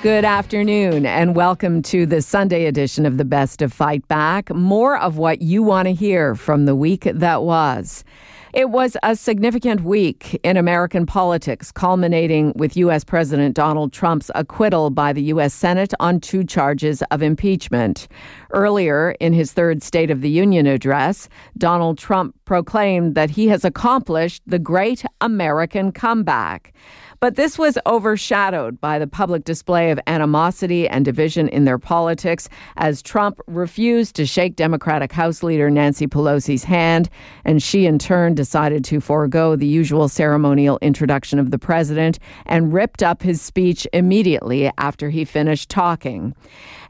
Good afternoon, and welcome to the Sunday edition of the Best of Fight Back. More of what you want to hear from the week that was. It was a significant week in American politics, culminating with U.S. President Donald Trump's acquittal by the U.S. Senate on two charges of impeachment. Earlier, in his third State of the Union address, Donald Trump proclaimed that he has accomplished the great American comeback. But this was overshadowed by the public display of animosity and division in their politics as Trump refused to shake Democratic House leader Nancy Pelosi's hand, and she in turn decided to forego the usual ceremonial introduction of the president and ripped up his speech immediately after he finished talking.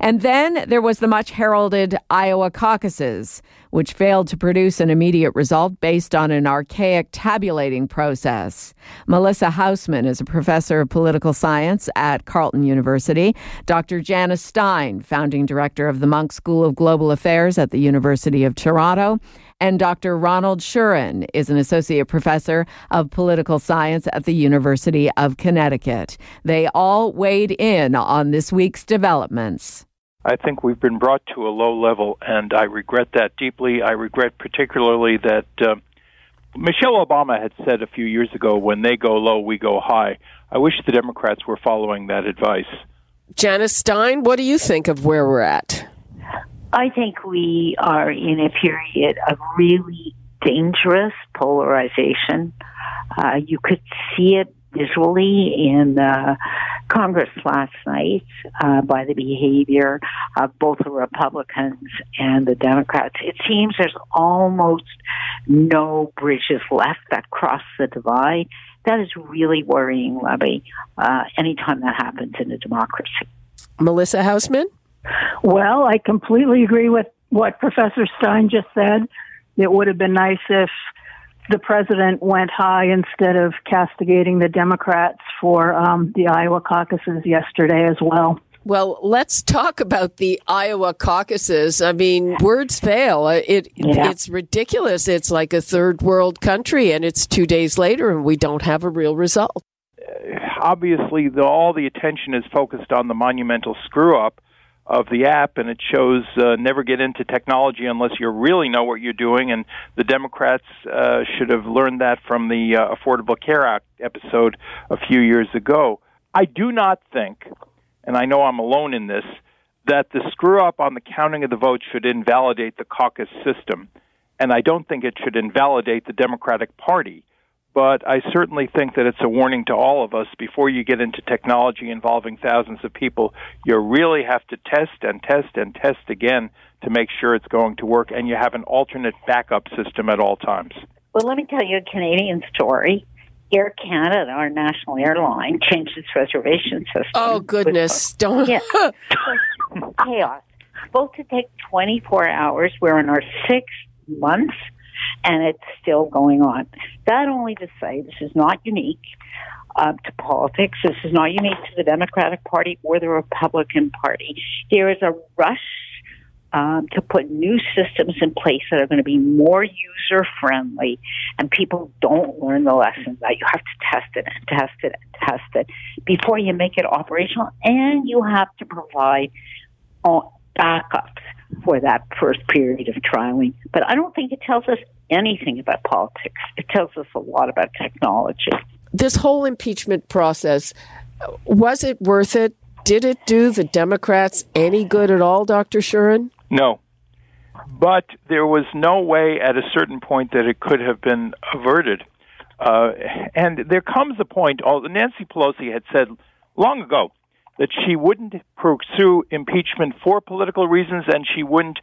And then there was the much heralded Iowa caucuses, which failed to produce an immediate result based on an archaic tabulating process. Melissa Haussman is a professor of political science at Carleton University. Dr. Janice Stein, founding director of the Munk School of Global Affairs at the University of Toronto. And Dr. Ronald Schurin is an associate professor of political science at the University of Connecticut. They all weighed in on this week's developments. I think we've been brought to a low level, and I regret that deeply. I regret particularly that uh, Michelle Obama had said a few years ago, when they go low, we go high. I wish the Democrats were following that advice. Janice Stein, what do you think of where we're at? I think we are in a period of really dangerous polarization. Uh, you could see it visually in uh, Congress last night uh, by the behavior of both the Republicans and the Democrats. It seems there's almost no bridges left that cross the divide. That is really worrying, Libby, uh, anytime that happens in a democracy. Melissa Haussman? Well, I completely agree with what Professor Stein just said. It would have been nice if the president went high instead of castigating the Democrats for um, the Iowa caucuses yesterday as well. Well, let's talk about the Iowa caucuses. I mean, words fail. It yeah. it's ridiculous. It's like a third world country, and it's two days later, and we don't have a real result. Obviously, the, all the attention is focused on the monumental screw up of the app, and it shows uh, never get into technology unless you really know what you're doing. And the Democrats uh, should have learned that from the uh, Affordable Care Act episode a few years ago. I do not think, and I know I'm alone in this, that the screw up on the counting of the votes should invalidate the caucus system. And I don't think it should invalidate the Democratic Party but I certainly think that it's a warning to all of us before you get into technology involving thousands of people, you really have to test and test and test again to make sure it's going to work, and you have an alternate backup system at all times. Well, let me tell you a Canadian story. Air Canada, our national airline, changed its reservation system. Oh goodness! Don't. Yeah. chaos. Supposed to take 24 hours. We're in our sixth month and it's still going on. That only to say this is not unique uh, to politics. This is not unique to the Democratic Party or the Republican Party. There is a rush um, to put new systems in place that are going to be more user friendly, and people don't learn the lesson that you have to test it and test it and test it before you make it operational, and you have to provide uh, backups for that first period of trialing. But I don't think it tells us anything about politics. It tells us a lot about technology. This whole impeachment process, was it worth it? Did it do the Democrats any good at all, Dr. Schurin? No. But there was no way at a certain point that it could have been averted. Uh, and there comes a point, Nancy Pelosi had said long ago that she wouldn't pursue impeachment for political reasons and she wouldn't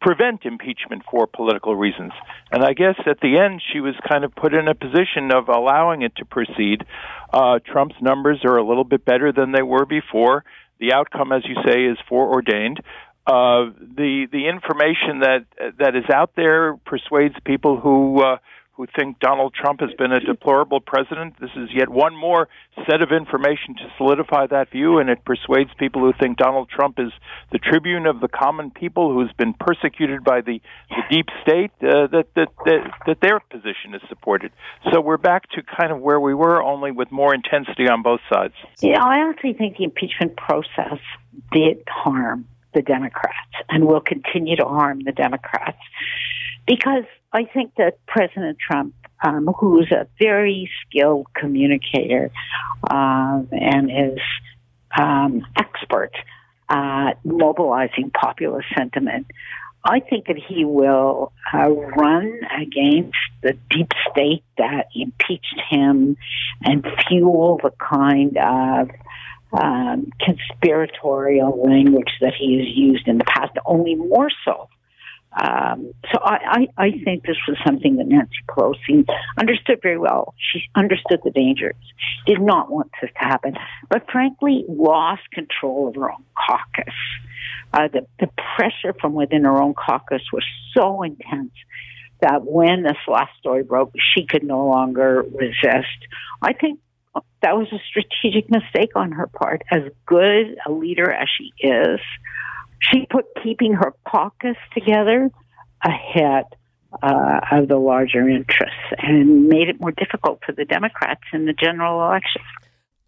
prevent impeachment for political reasons. And I guess at the end, she was kind of put in a position of allowing it to proceed. Uh, Trump's numbers are a little bit better than they were before. The outcome, as you say, is foreordained. Uh, the the information that that is out there persuades people who uh, who think Donald Trump has been a deplorable president. This is yet one more set of information to solidify that view, and it persuades people who think Donald Trump is the tribune of the common people who's been persecuted by the, the deep state uh, that, that that that their position is supported. So we're back to kind of where we were, only with more intensity on both sides. Yeah, I actually think the impeachment process did harm the Democrats and will continue to harm the Democrats because I think that President Trump, um, who's a very skilled communicator um, and is um, expert at mobilizing popular sentiment, I think that he will uh, run against the deep state that impeached him and fuel the kind of um, conspiratorial language that he has used in the past, only more so um, so I, I, I think this was something that Nancy Pelosi understood very well. She understood the dangers, did not want this to happen, but frankly lost control of her own caucus. Uh, the, the pressure from within her own caucus was so intense that when this last story broke, she could no longer resist. I think that was a strategic mistake on her part. As good a leader as she is, she put keeping her caucus together ahead uh, of the larger interests and made it more difficult for the Democrats in the general election.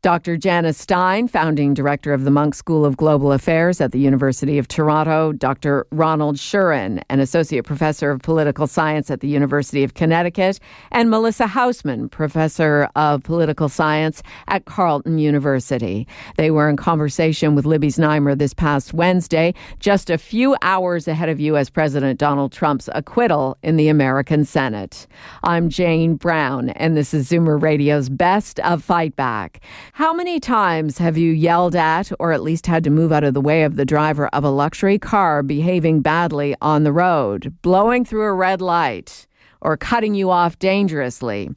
Dr. Janice Stein, founding director of the Munk School of Global Affairs at the University of Toronto, Dr. Ronald Schurin, an associate professor of political science at the University of Connecticut, and Melissa Haussman, professor of political science at Carleton University. They were in conversation with Libby Znaimer this past Wednesday, just a few hours ahead of U.S. President Donald Trump's acquittal in the American Senate. I'm Jane Brown, and this is Zoomer Radio's Best of Fight Back. How many times have you yelled at or at least had to move out of the way of the driver of a luxury car behaving badly on the road, blowing through a red light, or cutting you off dangerously?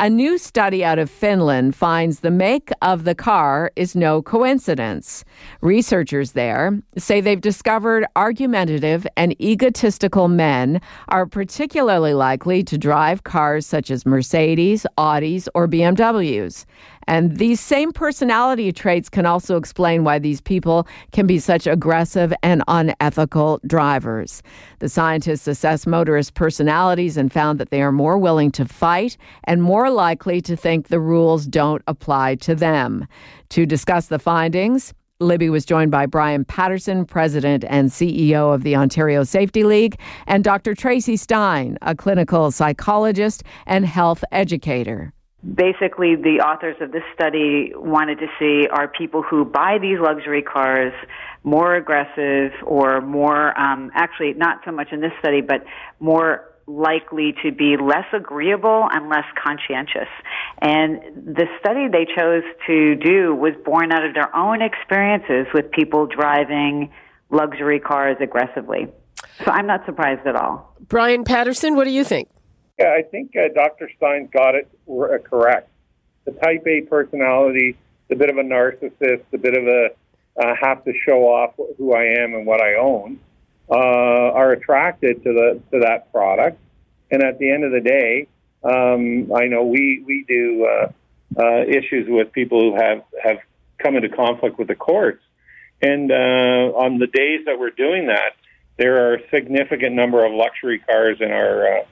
A new study out of Finland finds the make of the car is no coincidence. Researchers there say they've discovered argumentative and egotistical men are particularly likely to drive cars such as Mercedes, Audis, or BMWs. And these same personality traits can also explain why these people can be such aggressive and unethical drivers. The scientists assessed motorist personalities and found that they are more willing to fight and more likely to think the rules don't apply to them. To discuss the findings, Libby was joined by Brian Patterson, President and CEO of the Ontario Safety League, and Dr. Tracy Stein, a clinical psychologist and health educator basically the authors of this study wanted to see are people who buy these luxury cars more aggressive or more um, actually not so much in this study but more likely to be less agreeable and less conscientious? And the study they chose to do was born out of their own experiences with people driving luxury cars aggressively. So i'm not surprised at all. Brian patterson what do you think I think uh, Dr. Stein got it uh, correct. The type A personality, the bit of a narcissist, the bit of a uh, have to show off who I am and what I own, uh, are attracted to the to that product. And at the end of the day, um, I know we we do uh, uh, issues with people who have have come into conflict with the courts, and uh, on the days that we're doing that, there are a significant number of luxury cars in our uh,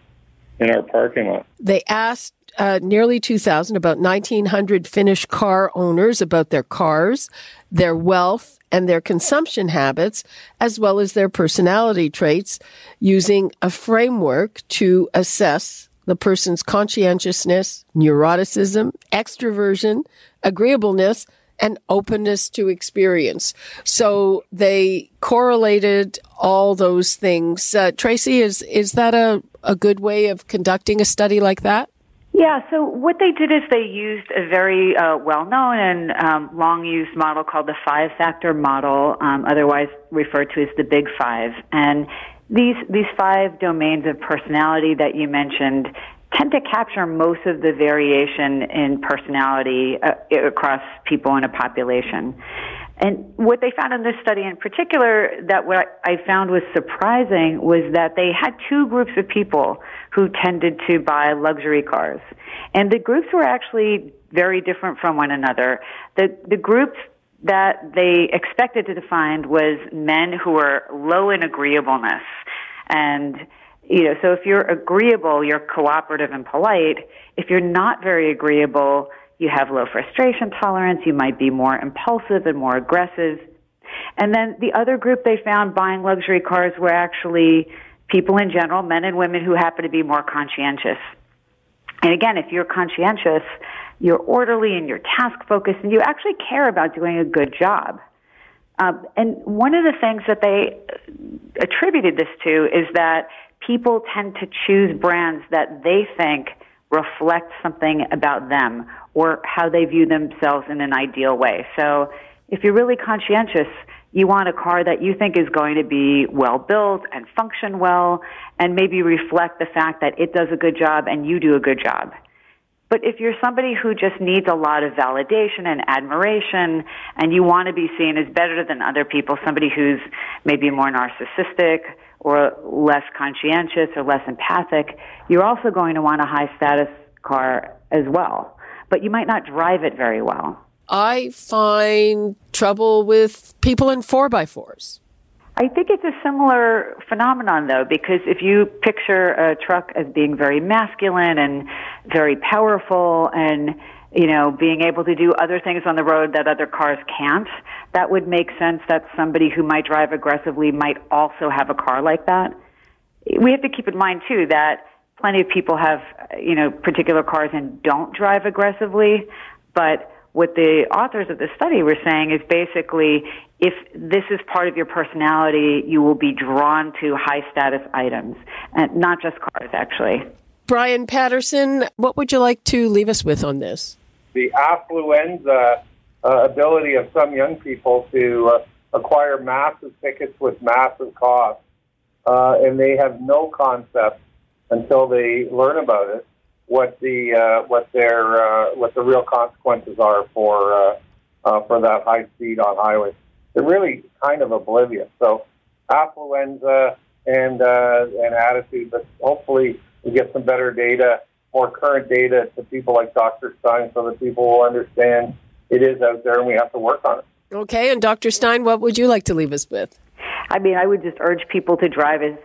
in our parking lot. They asked uh, nearly 2,000, about 1,900 Finnish car owners about their cars, their wealth, and their consumption habits, as well as their personality traits, using a framework to assess the person's conscientiousness, neuroticism, extroversion, agreeableness, and openness to experience. So they correlated all those things. Uh, Tracy, is is that a, a good way of conducting a study like that? Yeah, so what they did is they used a very uh, well known and um, long used model called the five factor model, um, otherwise referred to as the Big Five. And these, these five domains of personality that you mentioned tend to capture most of the variation in personality uh, across people in a population. And what they found in this study in particular that what I found was surprising was that they had two groups of people who tended to buy luxury cars. And the groups were actually very different from one another. The, the groups that they expected to find was men who were low in agreeableness. And, you know, so if you're agreeable, you're cooperative and polite. If you're not very agreeable, you have low frustration tolerance, you might be more impulsive and more aggressive. And then the other group they found buying luxury cars were actually people in general, men and women who happen to be more conscientious. And again, if you're conscientious, you're orderly and you're task focused and you actually care about doing a good job. Um, and one of the things that they attributed this to is that people tend to choose brands that they think reflect something about them or how they view themselves in an ideal way. So if you're really conscientious, you want a car that you think is going to be well built and function well and maybe reflect the fact that it does a good job and you do a good job. But if you're somebody who just needs a lot of validation and admiration and you want to be seen as better than other people, somebody who's maybe more narcissistic or less conscientious or less empathic, you're also going to want a high status car as well. But you might not drive it very well. I find trouble with people in 4x4s. I think it's a similar phenomenon though, because if you picture a truck as being very masculine and very powerful and, you know, being able to do other things on the road that other cars can't, that would make sense that somebody who might drive aggressively might also have a car like that. We have to keep in mind too that plenty of people have, you know, particular cars and don't drive aggressively, but what the authors of the study were saying is basically if this is part of your personality, you will be drawn to high status items, and not just cars, actually. Brian Patterson, what would you like to leave us with on this? The affluenza uh, ability of some young people to uh, acquire massive tickets with massive costs, uh, and they have no concept until they learn about it what the uh, what their uh, what the real consequences are for uh, uh, for that high speed on highways. They're really kind of oblivious. So affluenza and uh, and attitude, but hopefully we get some better data, more current data to people like Dr. Stein, so that people will understand it is out there and we have to work on it. Okay, and Dr. Stein, what would you like to leave us with? I mean, I would just urge people to drive as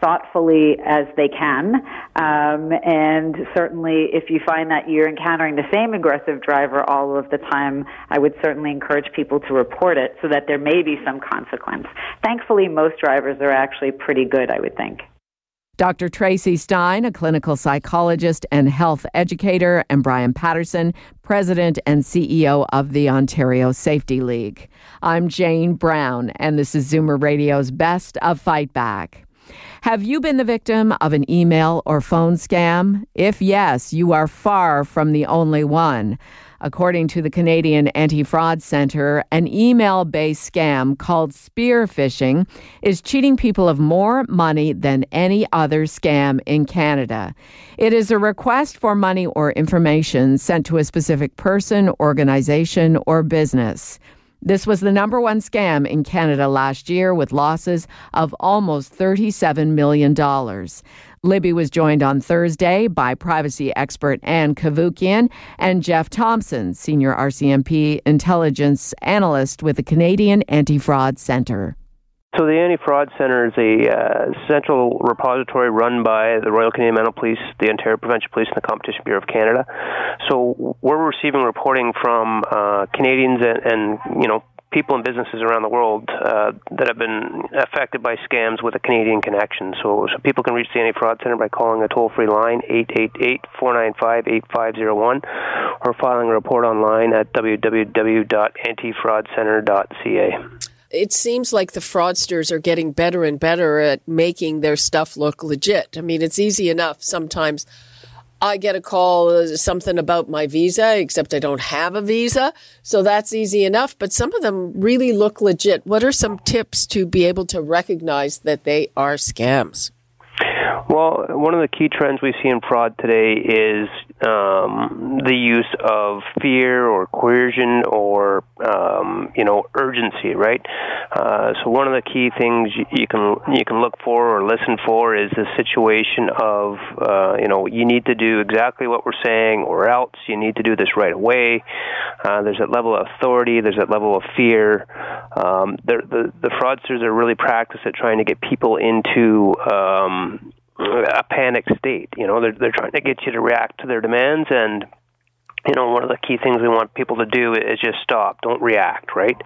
thoughtfully as they can. Um, and certainly, if you find that you're encountering the same aggressive driver all of the time, I would certainly encourage people to report it so that there may be some consequence. Thankfully, most drivers are actually pretty good, I would think. Dr. Tracy Stein, a clinical psychologist and health educator, and Brian Patterson, president and CEO of the Ontario Safety League. I'm Jane Brown, and this is Zoomer Radio's Best of Fight Back. Have you been the victim of an email or phone scam? If yes, you are far from the only one. According to the Canadian Anti Fraud Centre, an email based scam called spear phishing is cheating people of more money than any other scam in Canada. It is a request for money or information sent to a specific person, organization, or business. This was the number one scam in Canada last year with losses of almost $37 million. Libby was joined on Thursday by privacy expert Ann Cavoukian and Jeff Thompson, senior RCMP intelligence analyst with the Canadian Anti Fraud Centre. So the Anti-Fraud Centre is a uh, central repository run by the Royal Canadian Mounted Police, the Ontario Provincial Police, and the Competition Bureau of Canada. So we're receiving reporting from uh, Canadians and, and, you know people and businesses around the world uh, that have been affected by scams with a Canadian connection. So, so people can reach the Anti-Fraud Centre by calling a toll-free line 888-495-8501 or filing a report online at www.antifraudcentre.ca it seems like the fraudsters are getting better and better at making their stuff look legit. I mean, it's easy enough sometimes. I get a call uh, something about my visa, except I don't have a visa. So that's easy enough. But some of them really look legit. What are some tips to be able to recognize that they are scams? Well, one of the key trends we see in fraud today is um, the use of fear or coercion or um, you know urgency, right? Uh, so one of the key things you can you can look for or listen for is the situation of uh, you know you need to do exactly what we're saying or else you need to do this right away. Uh, there's that level of authority. There's that level of fear. Um, the the fraudsters are really practiced at trying to get people into um, a panic state. You know, they're they're trying to get you to react to their demands and you know, one of the key things we want people to do is just stop, don't react, right?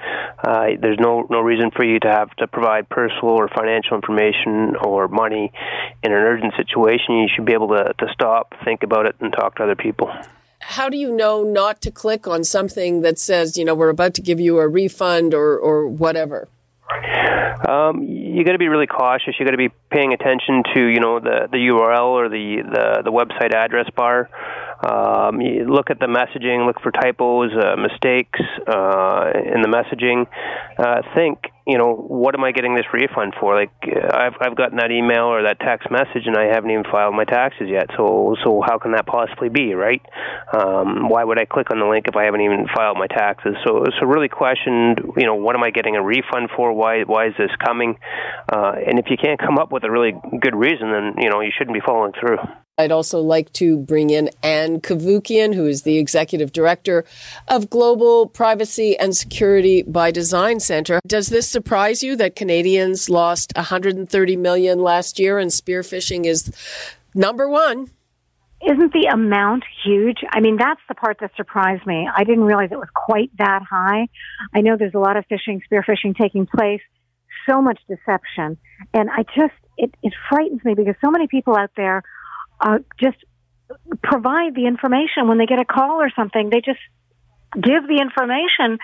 Uh, there's no no reason for you to have to provide personal or financial information or money in an urgent situation. You should be able to to stop, think about it, and talk to other people. How do you know not to click on something that says, you know, we're about to give you a refund or or whatever? Um, you got to be really cautious. You got to be paying attention to you know the the URL or the the, the website address bar. Um, look at the messaging, look for typos, uh, mistakes uh, in the messaging. Uh, think, you know, what am I getting this refund for? Like, uh, I've I've gotten that email or that text message, and I haven't even filed my taxes yet. So so how can that possibly be, right? Um, why would I click on the link if I haven't even filed my taxes? So so really question, you know, what am I getting a refund for? Why why is this coming? Uh, and if you can't come up with a really good reason, then you know you shouldn't be following through. I'd also like to bring in Ann Cavoukian, who is the executive director of Global Privacy and Security by Design Center. Does this surprise you that Canadians lost 130 million last year and spear phishing is number one? Isn't the amount huge? I mean, that's the part that surprised me. I didn't realize it was quite that high. I know there's a lot of phishing, spear phishing taking place, so much deception. And I just, it, it frightens me because so many people out there uh, just provide the information when they get a call or something. They just give the information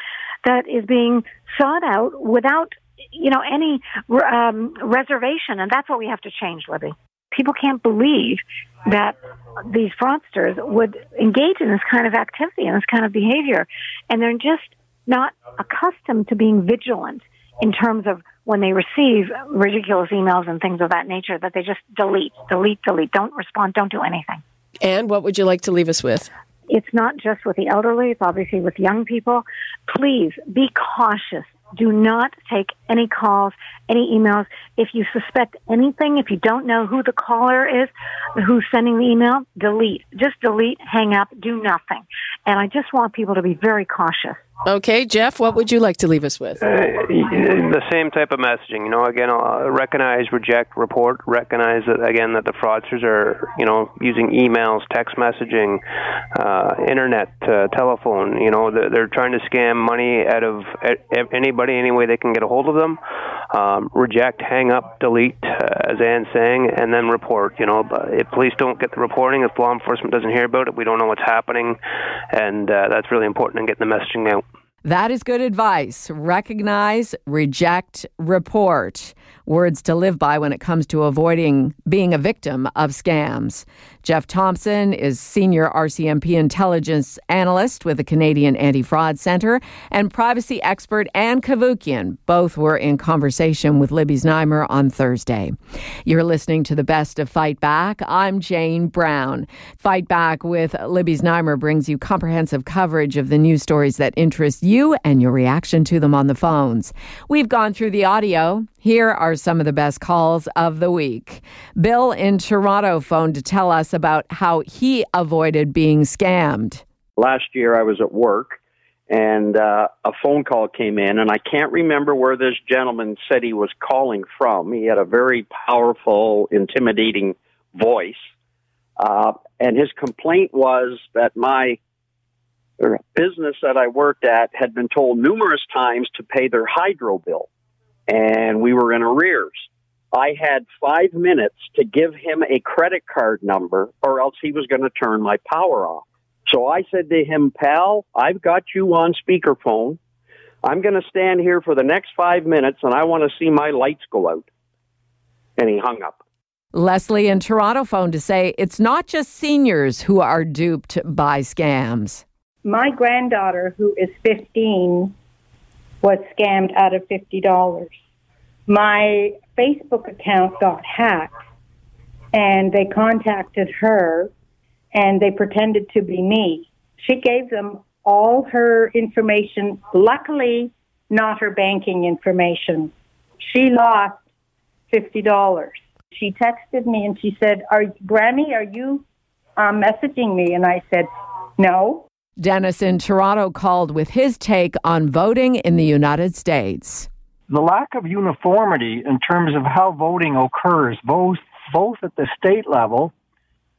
that is being sought out without, you know, any um, reservation, and that's what we have to change, Libby. People can't believe that these fraudsters would engage in this kind of activity and this kind of behavior, and they're just not accustomed to being vigilant in terms of when they receive ridiculous emails and things of that nature that they just delete, delete, delete, don't respond, don't do anything. And what would you like to leave us with? It's not just with the elderly, it's obviously with young people. Please be cautious. Do not take any calls, any emails. If you suspect anything, if you don't know who the caller is, who's sending the email, delete. Just delete, hang up, do nothing. And I just want people to be very cautious. Okay, Jeff, what would you like to leave us with? Uh, the same type of messaging. You know, again, uh, recognize, reject, report. Recognize that again that the fraudsters are, you know, using emails, text messaging, uh, internet, uh, telephone. You know, they're, they're, trying to scam money out of anybody, any way they can get a hold of them. Um, reject, hang up, delete, uh, as Ann's saying, and then report. You know, if police don't get the reporting, if law enforcement doesn't hear about it, we don't know what's happening, and uh, that's really important in getting the messaging out. That is good advice. Recognize, reject, report. Words to live by when it comes to avoiding being a victim of scams. Jeff Thompson is Senior RCMP Intelligence Analyst with the Canadian Anti Fraud Centre, and privacy expert Ann Cavoukian. Both were in conversation with Libby Znaimer on Thursday. You're listening to the best of Fight Back. I'm Jane Brown. Fight Back with Libby Znaimer brings you comprehensive coverage of the news stories that interest you and your reaction to them on the phones. We've gone through the audio. Here are some of the best calls of the week. Bill in Toronto phoned to tell us about how he avoided being scammed. Last year, I was at work and uh, a phone call came in, and I can't remember where this gentleman said he was calling from. He had a very powerful, intimidating voice. Uh, and his complaint was that my business that I worked at had been told numerous times to pay their hydro bill and we were in arrears. I had five minutes to give him a credit card number or else he was going to turn my power off. So I said to him, pal, I've got you on speakerphone. I'm going to stand here for the next five minutes and I want to see my lights go out. And he hung up. Leslie in Toronto phoned to say it's not just seniors who are duped by scams. My granddaughter, who is 15, was scammed out of $50. My Facebook account got hacked and they contacted her and they pretended to be me. She gave them all her information, luckily, not her banking information. She lost $50. She texted me and she said, Are Grammy, are you uh, messaging me? And I said, No. Dennis in Toronto called with his take on voting in the United States. The lack of uniformity in terms of how voting occurs, both both at the state level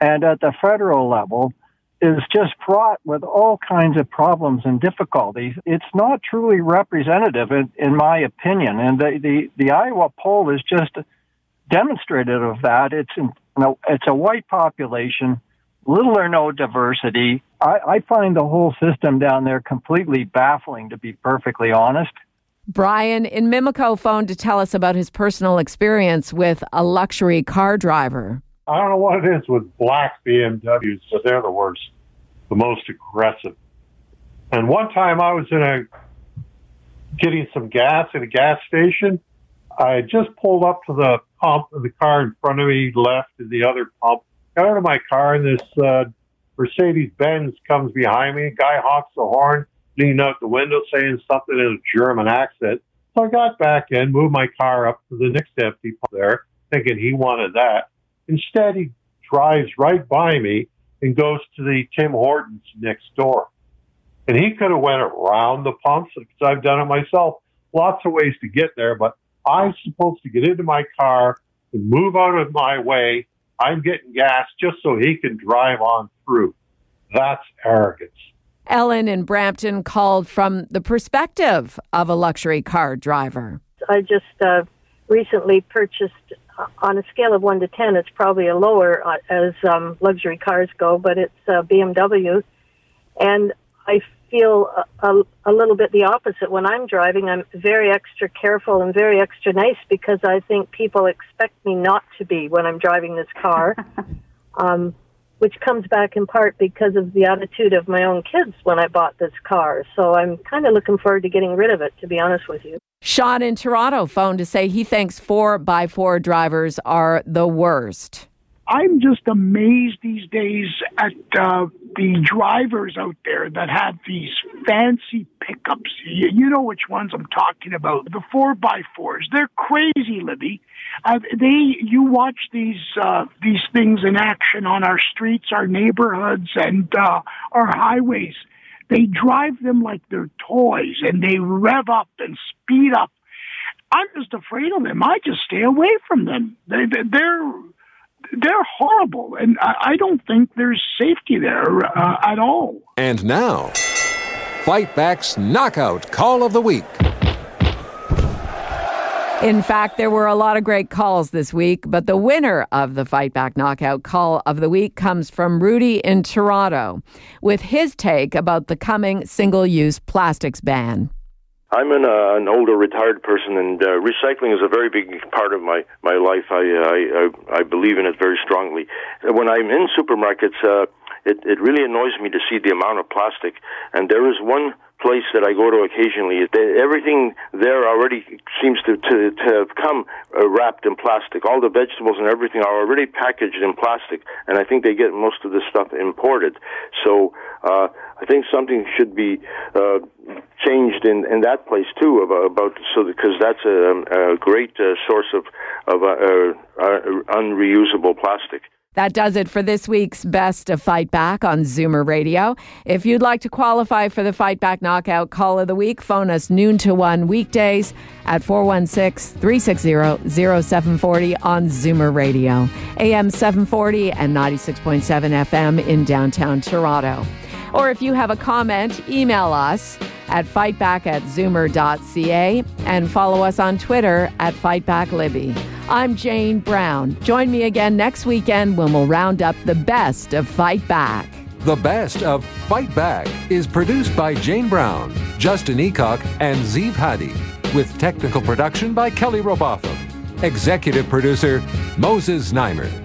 and at the federal level, is just fraught with all kinds of problems and difficulties. It's not truly representative, in, in my opinion. And the, the, the Iowa poll is just demonstrative of that. It's in, you know, it's a white population, little or no diversity. I, I find the whole system down there completely baffling, to be perfectly honest. Brian in Mimico phoned to tell us about his personal experience with a luxury car driver. I don't know what it is with black BMWs, but they're the worst, the most aggressive. And one time I was in a getting some gas at a gas station. I just pulled up to the pump, and the car in front of me left in the other pump. Got out of my car, and this uh, Mercedes Benz comes behind me. Guy honks the horn, leaning out the window, saying something in a German accent. So I got back in, moved my car up to the next empty pump there, thinking he wanted that. Instead, he drives right by me and goes to the Tim Hortons next door. And he could have went around the pumps because I've done it myself. Lots of ways to get there, but I'm supposed to get into my car and move out of my way. I'm getting gas just so he can drive on through. That's arrogance. Ellen in Brampton called from the perspective of a luxury car driver. I just uh, recently purchased, uh, on a scale of 1 to 10, it's probably a lower uh, as um, luxury cars go, but it's uh, BMW. And I feel a, a, a little bit the opposite when I'm driving. I'm very extra careful and very extra nice because I think people expect me not to be when I'm driving this car. um, which comes back in part because of the attitude of my own kids when I bought this car. So I'm kind of looking forward to getting rid of it, to be honest with you. Sean in Toronto phoned to say he thinks four by four drivers are the worst. I'm just amazed these days at uh, the drivers out there that have these fancy pickups. You, you know which ones I'm talking about. The four by fours. They're crazy, Libby. Uh, they, you watch these uh, these things in action on our streets, our neighborhoods, and uh, our highways. They drive them like they're toys, and they rev up and speed up. I'm just afraid of them. I just stay away from them. They, they're they're horrible, and I don't think there's safety there uh, at all. And now, Fight Back's Knockout Call of the Week. In fact, there were a lot of great calls this week, but the winner of the Fight Back Knockout Call of the Week comes from Rudy in Toronto with his take about the coming single use plastics ban. I'm an, uh, an older retired person, and uh, recycling is a very big part of my my life. I I, I, believe in it very strongly. When I'm in supermarkets, uh, it it really annoys me to see the amount of plastic. And there is one place that I go to occasionally. Everything there already seems to to, to have come uh, wrapped in plastic. All the vegetables and everything are already packaged in plastic, and I think they get most of this stuff imported. So uh, I think something should be. Uh, changed in, in that place too about, about so because that's a, a great uh, source of of uh, uh, unreusable plastic. That does it for this week's Best of Fight Back on Zoomer Radio. If you'd like to qualify for the Fight Back Knockout Call of the Week, phone us noon to 1 weekdays at 416 360 0740 on Zoomer Radio, AM 740 and 96.7 FM in downtown Toronto. Or if you have a comment, email us at fightback at zoomer.ca and follow us on Twitter at fightbacklibby. I'm Jane Brown. Join me again next weekend when we'll round up the best of Fight Back. The best of Fight Back is produced by Jane Brown, Justin Eacock, and Zeev Hadi, with technical production by Kelly Robotham. Executive producer Moses Znaimer.